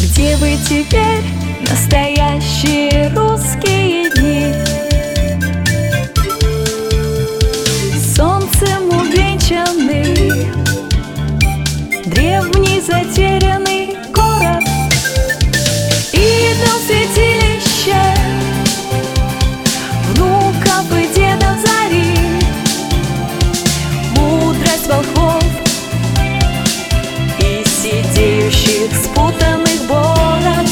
Где вы теперь, настоящие русские дни? Солнцем увенчанный Древний затерянный сидеющих спутанных бород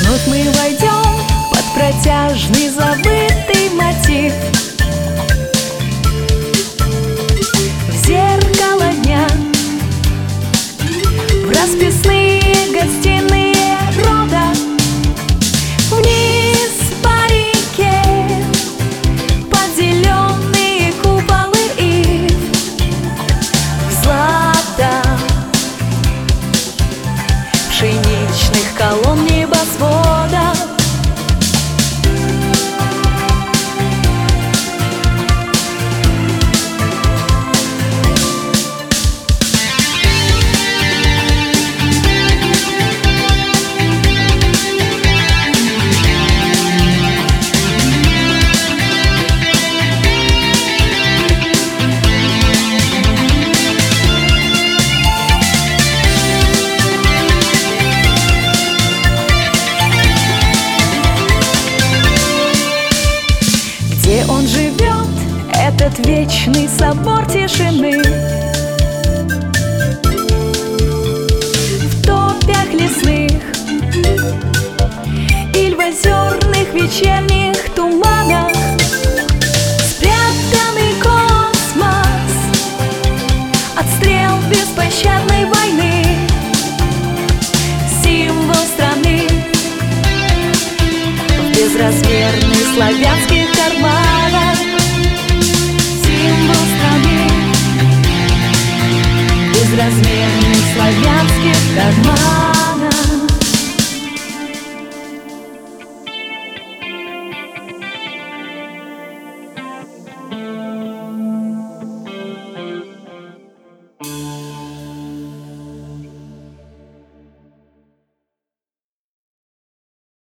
Вновь мы войдем под протяжный забытый мотив Расписные гостиные Где он живет, этот вечный собор тишины. В топях лесных Иль в озерных вечерних туманах Спрятанный космос От стрел беспощадной войны. Символ страны. В безразмерных славянских out my